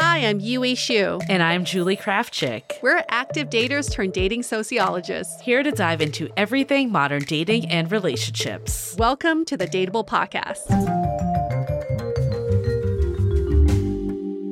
Hi, I'm Yue Xu. And I'm Julie Krafchick. We're active daters turned dating sociologists. Here to dive into everything modern dating and relationships. Welcome to the Dateable Podcast.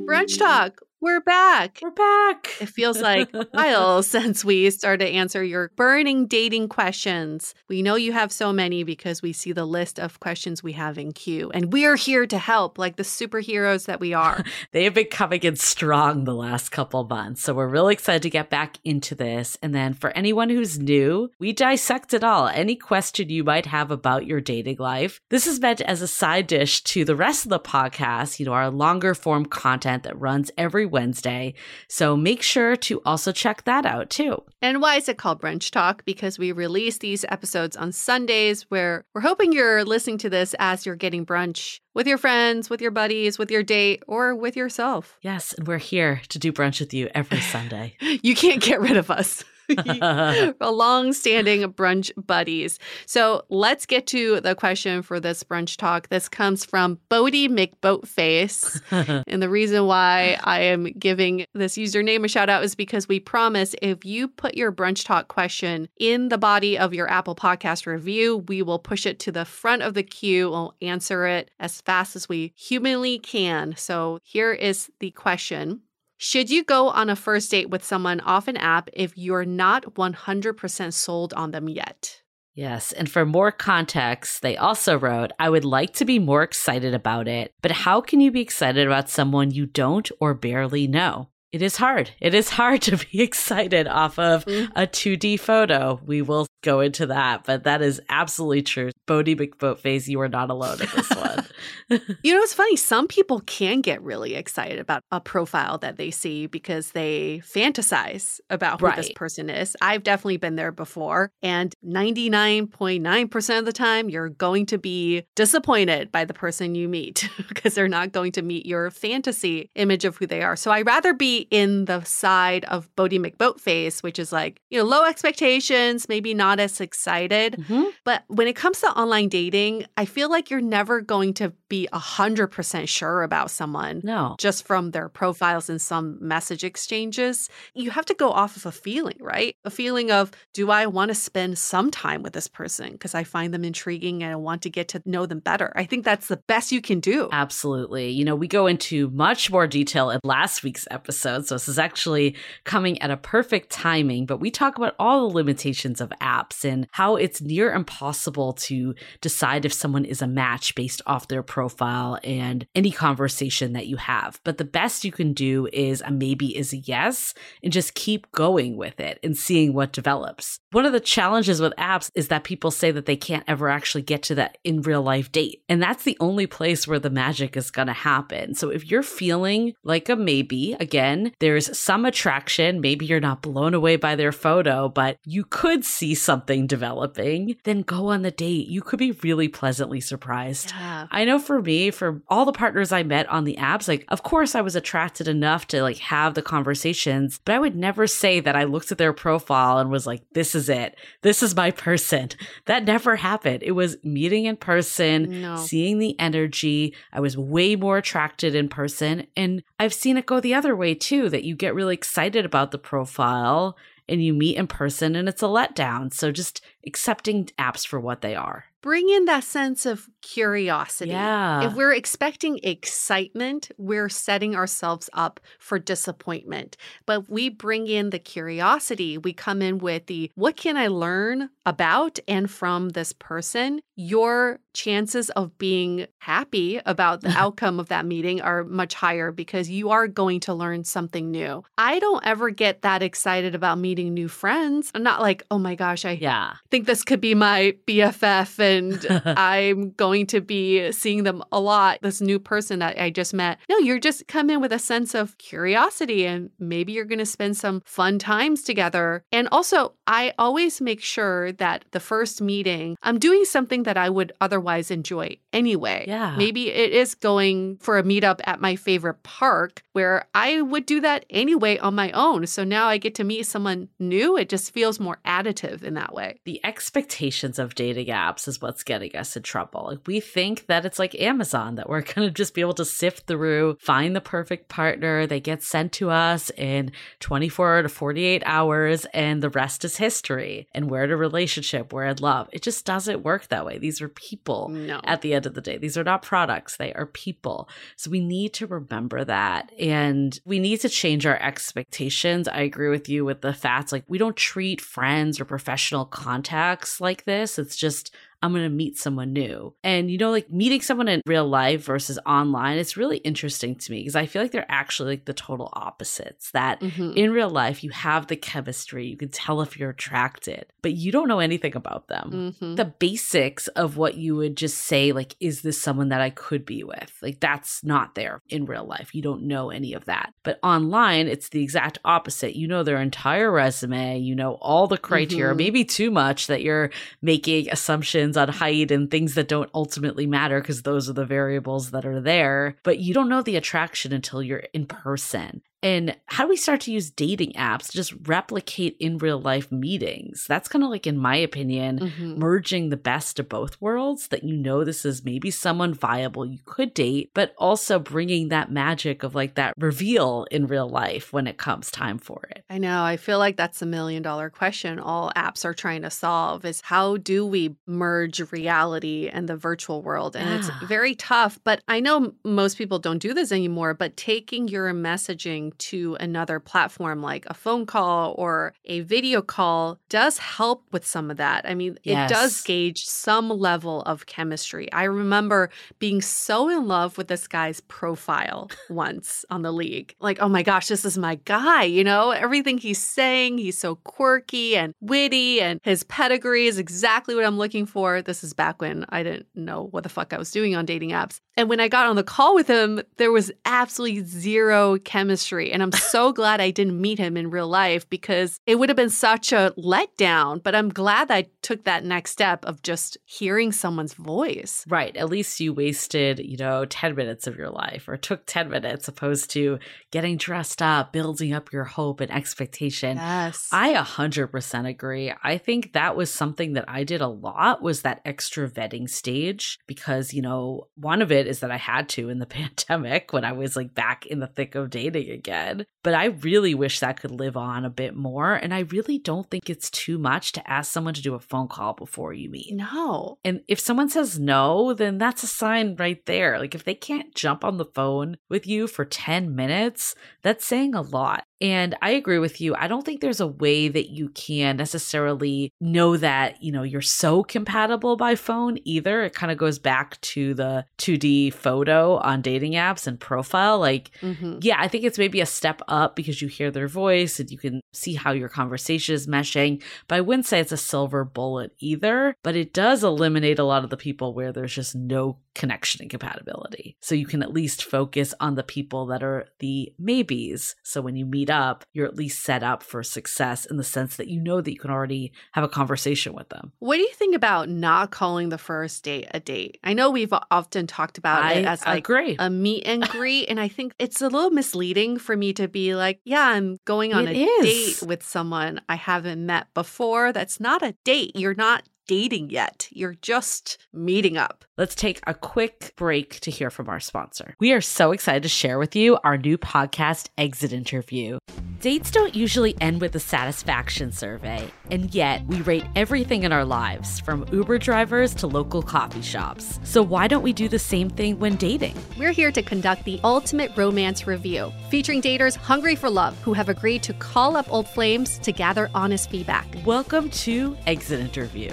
Brunch Talk we're back. We're back. It feels like a while since we started to answer your burning dating questions. We know you have so many because we see the list of questions we have in queue, and we are here to help like the superheroes that we are. they have been coming in strong the last couple months. So we're really excited to get back into this. And then for anyone who's new, we dissect it all. Any question you might have about your dating life. This is meant as a side dish to the rest of the podcast, you know, our longer form content that runs every Wednesday. So make sure to also check that out too. And why is it called Brunch Talk? Because we release these episodes on Sundays where we're hoping you're listening to this as you're getting brunch with your friends, with your buddies, with your date, or with yourself. Yes, and we're here to do brunch with you every Sunday. you can't get rid of us. a long-standing brunch buddies. So let's get to the question for this brunch talk. This comes from Boaty McBoatface. and the reason why I am giving this username a shout out is because we promise if you put your brunch talk question in the body of your Apple podcast review, we will push it to the front of the queue. We'll answer it as fast as we humanly can. So here is the question. Should you go on a first date with someone off an app if you're not 100% sold on them yet? Yes. And for more context, they also wrote, I would like to be more excited about it, but how can you be excited about someone you don't or barely know? It is hard. It is hard to be excited off of mm. a 2D photo. We will go into that, but that is absolutely true. Boaty McBoatface, you are not alone in this one. you know, it's funny. Some people can get really excited about a profile that they see because they fantasize about who right. this person is. I've definitely been there before. And 99.9% of the time, you're going to be disappointed by the person you meet because they're not going to meet your fantasy image of who they are. So I'd rather be be in the side of Boaty McBoatface, which is like, you know, low expectations, maybe not as excited. Mm-hmm. But when it comes to online dating, I feel like you're never going to be 100% sure about someone No. just from their profiles and some message exchanges. You have to go off of a feeling, right? A feeling of, do I want to spend some time with this person because I find them intriguing and I want to get to know them better? I think that's the best you can do. Absolutely. You know, we go into much more detail in last week's episode. So this is actually coming at a perfect timing, but we talk about all the limitations of apps and how it's near impossible to decide if someone is a match based off their profile and any conversation that you have. But the best you can do is a maybe is a yes and just keep going with it and seeing what develops. One of the challenges with apps is that people say that they can't ever actually get to that in real life date. And that's the only place where the magic is going to happen. So if you're feeling like a maybe, again, there's some attraction. Maybe you're not blown away by their photo, but you could see something developing, then go on the date. You could be really pleasantly surprised. Yeah. I know for me, for all the partners I met on the apps, like, of course I was attracted enough to like have the conversations, but I would never say that I looked at their profile and was like, this is it. This is my person. That never happened. It was meeting in person, No. seeing the energy. I was way more attracted in person. And I've seen it go the other way too, that you get really excited about the profile and you meet in person and it's a letdown. So just accepting apps for what they are. Bring in that sense of curiosity. Yeah. If we're expecting excitement, we're setting ourselves up for disappointment. But we bring in the curiosity. We come in with the what can I learn about and from this person? Your chances of being happy about the outcome of that meeting are much higher because you are going to learn something new. I don't ever get that excited about meeting new friends. I'm not like, oh my gosh, I Yeah. Think this could be my BFF and I'm going to be seeing them a lot. This new person that I just met. No, you're just come in with a sense of curiosity and maybe you're going to spend some fun times together. And also, I always make sure that the first meeting, I'm doing something that I would otherwise enjoy anyway. Yeah. Maybe it is going for a meetup at my favorite park where I would do that anyway on my own. So now I get to meet someone new. It just feels more additive in that way. the expectations of dating apps is what's getting us in trouble. Like we think that it's like Amazon that we're going to just be able to sift through, find the perfect partner, they get sent to us in 24 to 48 hours and the rest is history. And we're in a relationship, we're in love. It just doesn't work that way. These are people No. at the end of the day. These are not products, they are people. So we need to remember that. And we need to change our expectations. I agree with you with the facts. Like, we don't treat friends or professional contacts like this. It's just, I'm going to meet someone new. And, you know, like meeting someone in real life versus online, it's really interesting to me because I feel like they're actually like the total opposites. That Mhm. in real life, you have the chemistry, you can tell if you're attracted, but you don't know anything about them Mhm. the basics of what you would just say like is this someone that i could be with like that's not there in real life you don't know any of that but online it's the exact opposite you know their entire resume you know all the criteria Mhm. maybe too much that you're making assumptions on height and things that don't ultimately matter because those are the variables that are there but you don't know the attraction until you're in person and how do we start to use dating apps to just replicate in real life meetings? That's kind of like, in my opinion, Mhm. merging the best of both worlds that you know this is maybe someone viable you could date, but also bringing that magic of like that reveal in real life when it comes time for it. I know. I feel like that's a million dollar question all apps are trying to solve is how do we merge reality and the virtual world? And Yeah. it's very tough, but I know most people don't do this anymore, but taking your messaging to another platform like a phone call or a video call does help with some of that. I mean, it does gauge some level of chemistry. I remember being so in love with this guy's profile once on the league. Like, oh my gosh, this is my guy, you know? Everything he's saying, he's so quirky and witty, and his pedigree is exactly what I'm looking for. This is back when I didn't know what the fuck I was doing on dating apps. And when I got on the call with him, there was absolutely zero chemistry. Story. And I'm so glad I didn't meet him in real life because it would have been such a letdown. But I'm glad I took that next step of just hearing someone's voice. Right. At least you wasted, you know, 10 minutes of your life or took 10 minutes opposed to getting dressed up, building up your hope and expectation. Yes. I 100% agree. I think that was something that I did a lot was that extra vetting stage because, you know, one of it is that I had to in the pandemic when I was like back in the thick of dating again. But I really wish that could live on a bit more. And I really don't think it's too much to ask someone to do a phone call before you meet. No. And if someone says no, then that's a sign right there. Like if they can't jump on the phone with you for 10 minutes, that's saying a lot. And I agree with you. I don't think there's a way that you can necessarily know that, you know, you're so compatible by phone either. It kind of goes back to the 2D photo on dating apps and profile. Like, Mhm. yeah, I think it's maybe a step up because you hear their voice and you can see how your conversation is meshing. But I wouldn't say it's a silver bullet either. But it does eliminate a lot of the people where there's just no connection and compatibility. So you can at least focus on the people that are the maybes. So when you meet up, you're at least set up for success in the sense that you know that you can already have a conversation with them. What do you think about not calling the first date a date? I know we've often talked about I it as like agree. a meet and greet. And I think it's a little misleading for me to be like, yeah, I'm going on It a is. date with someone I haven't met before. That's not a date. You're not dating yet. You're just meeting up. Let's take a quick break to hear from our sponsor. We are so excited to share with you our new podcast, Exit Interview. Dates don't usually end with a satisfaction survey, and yet we rate everything in our lives, from Uber drivers to local coffee shops. So why don't we do the same thing when dating? We're here to conduct the ultimate romance review, featuring daters hungry for love who have agreed to call up old flames to gather honest feedback. Welcome to Exit Interview.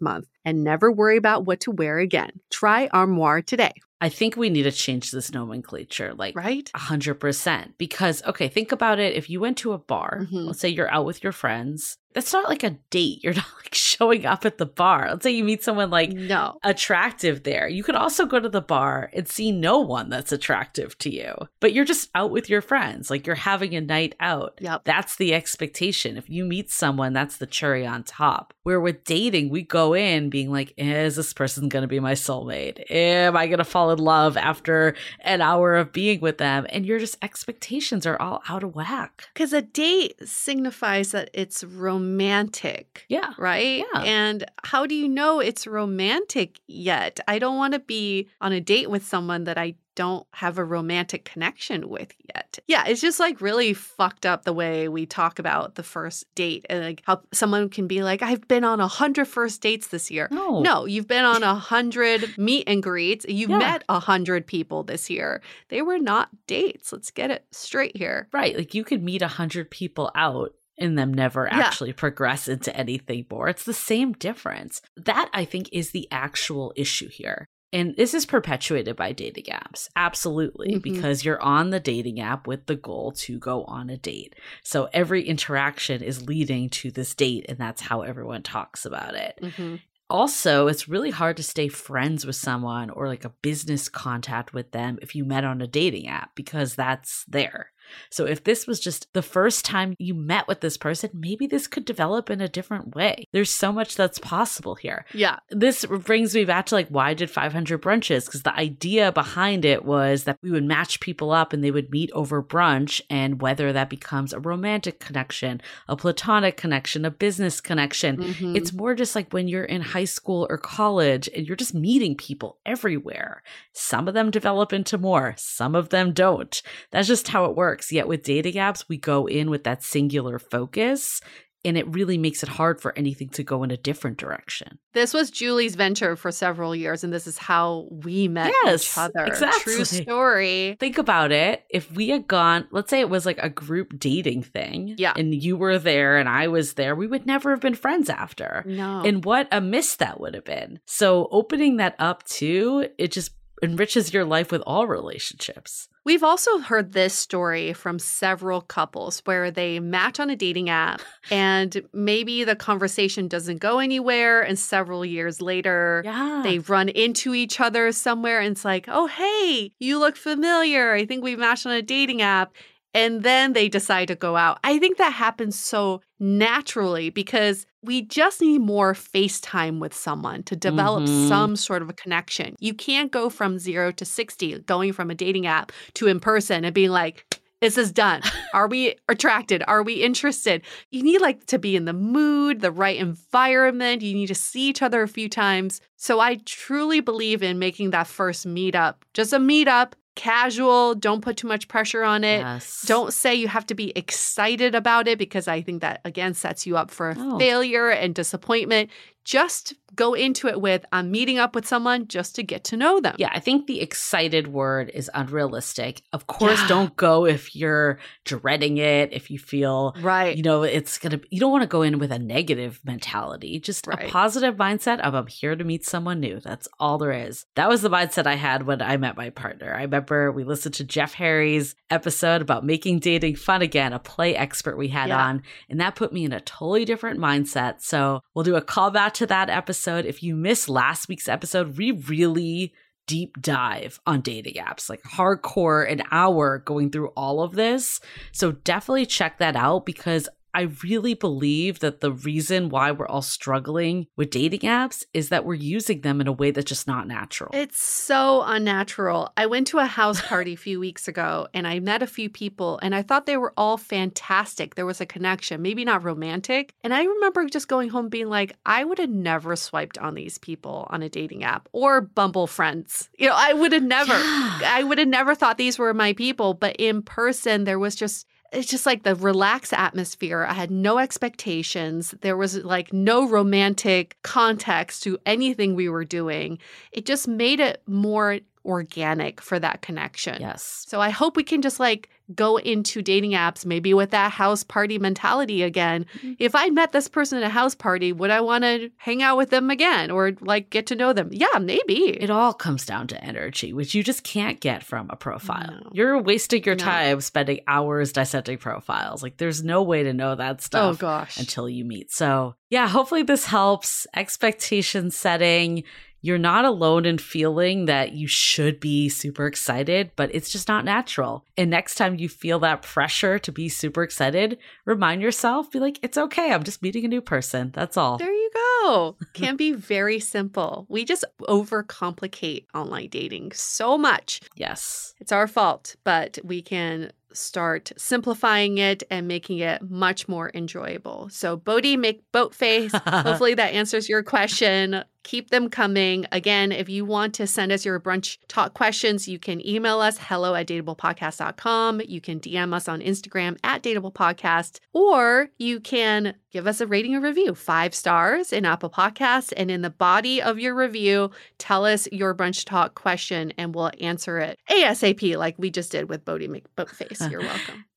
month and never worry about what to wear again. Try Armoire today. I think we need to change this nomenclature, like Right? a hundred percent. Because okay, think about it. If you went to a bar, Mhm. let's say you're out with your friends, that's not like a date. You're not like showing up at the bar. Let's say you meet someone like No. attractive there. You could also go to the bar and see no one that's attractive to you, but you're just out with your friends. Like you're having a night out. Yep. That's the expectation. If you meet someone, that's the cherry on top. Where with dating, we go in being like, is this person going to be my soulmate? Am I going to in love after an hour of being with them? And your just expectations are all out of whack. Because a date signifies that it's romantic. Yeah. Right? Yeah. And how do you know it's romantic yet? I don't want to be on a date with someone that I don't have a romantic connection with yet. Yeah, it's just like really fucked up the way we talk about the first date and like how someone can be like, I've been on a hundred first dates this year. No. No, you've been on a hundred meet and greets. You Yeah. met a hundred people this year. They were not dates. Let's get it straight here. Right. Like you could meet a hundred people out and them never Yeah. actually progress into anything more. It's the same difference. That I think is the actual issue here. And this is perpetuated by dating apps. Absolutely. Mhm. Because you're on the dating app with the goal to go on a date. So every interaction is leading to this date, and that's how everyone talks about it Mhm. also it's really hard to stay friends with someone or like a business contact with them if you met on a dating app because that's there so if this was just the first time you met with this person maybe this could develop in a different way there's so much that's possible here Yeah. this brings me back to like why did 500 brunches because the idea behind it was that we would match people up and they would meet over brunch and whether that becomes a romantic connection a platonic connection a business connection Mhm. it's more just like when you're in high school or college and you're just meeting people everywhere. Some of them develop into more, some of them don't. That's just how it works. Yet with dating apps, we go in with that singular focus. And it really makes it hard for anything to go in a different direction. This was Julie's venture for several years, and this is how we met Yes, each other. exactly. True story. Think about it. If we had gone, let's say it was like a group dating thing, Yeah. and you were there and I was there, we would never have been friends after. No. And what a miss that would have been. So opening that up too, it just enriches your life with all relationships. We've also heard this story from several couples where they match on a dating app and maybe the conversation doesn't go anywhere. And several years later, Yeah. they run into each other somewhere and it's like, oh, hey, you look familiar. I think we matched on a dating app. And then they decide to go out. I think that happens so naturally because we just need more FaceTime with someone to develop Mhm. some sort of a connection. You can't go from zero to 60, going from a dating app to in person and being like, This is this done? Are we attracted? Are we interested? You need like to be in the mood, the right environment. You need to see each other a few times. So I truly believe in making that first meetup just a meetup, casual, don't put too much pressure on it. yes. Don't say you have to be excited about it because I think that again sets you up for No. failure and disappointment. Just go into it with I'm meeting up with someone just to get to know them. Yeah, I think the excited word is unrealistic. Of course, Yeah. don't go if you're dreading it, if you feel Right. you know it's gonna you don't want to go in with a negative mentality just Right. a positive mindset of i'm here to meet someone new that's all there is that was the mindset i had when i met my partner i remember we listened to jeff harry's episode about making dating fun again a play expert we had Yeah. on and that put me in a totally different mindset so we'll do a callback to that episode if you missed last week's episode we really deep dive on dating apps, like hardcore, an hour going through all of this. So definitely check that out because I really believe that the reason why we're all struggling with dating apps is that we're using them in a way that's just not natural. It's so unnatural. I went to a house party a few weeks ago and I met a few people and I thought they were all fantastic. There was a connection, maybe not romantic. And I remember just going home being like, I would have never swiped on these people on a dating app or Bumble friends. You know, I would have never, I would have never thought these were my people. But in person, there was just, it's just like the relaxed atmosphere. I had no expectations. There was like no romantic context to anything we were doing. It just made it more organic for that connection. yes. So I hope we can just like go into dating apps maybe with that house party mentality again. Mm-hmm. If I met this person at a house party, would I want to hang out with them again or like get to know them? Yeah, maybe. It all comes down to energy, which you just can't get from a profile. No. You're wasting your No. time spending hours dissecting profiles. Like, there's no way to know that stuff oh stuff gosh. until you meet. So, yeah, hopefully this helps. Expectation setting. You're not alone in feeling that you should be super excited, but it's just not natural. And next time you feel that pressure to be super excited, remind yourself, be like, it's okay. I'm just meeting a new person. That's all. There you go. Can be very simple. We just overcomplicate online dating so much. yes. It's our fault, but we can start simplifying it and making it much more enjoyable. So, Bodie, make boat face. Hopefully, that answers your question. Keep them coming. Again, if you want to send us your brunch talk questions, you can email us hello at dateablepodcast.com. You can DM us on Instagram at dateablepodcast, or you can give us a rating or review, five stars in Apple Podcasts. And in the body of your review, tell us your brunch talk question and we'll answer it ASAP, like we just did with Boaty McBoatface. Uh, You're welcome.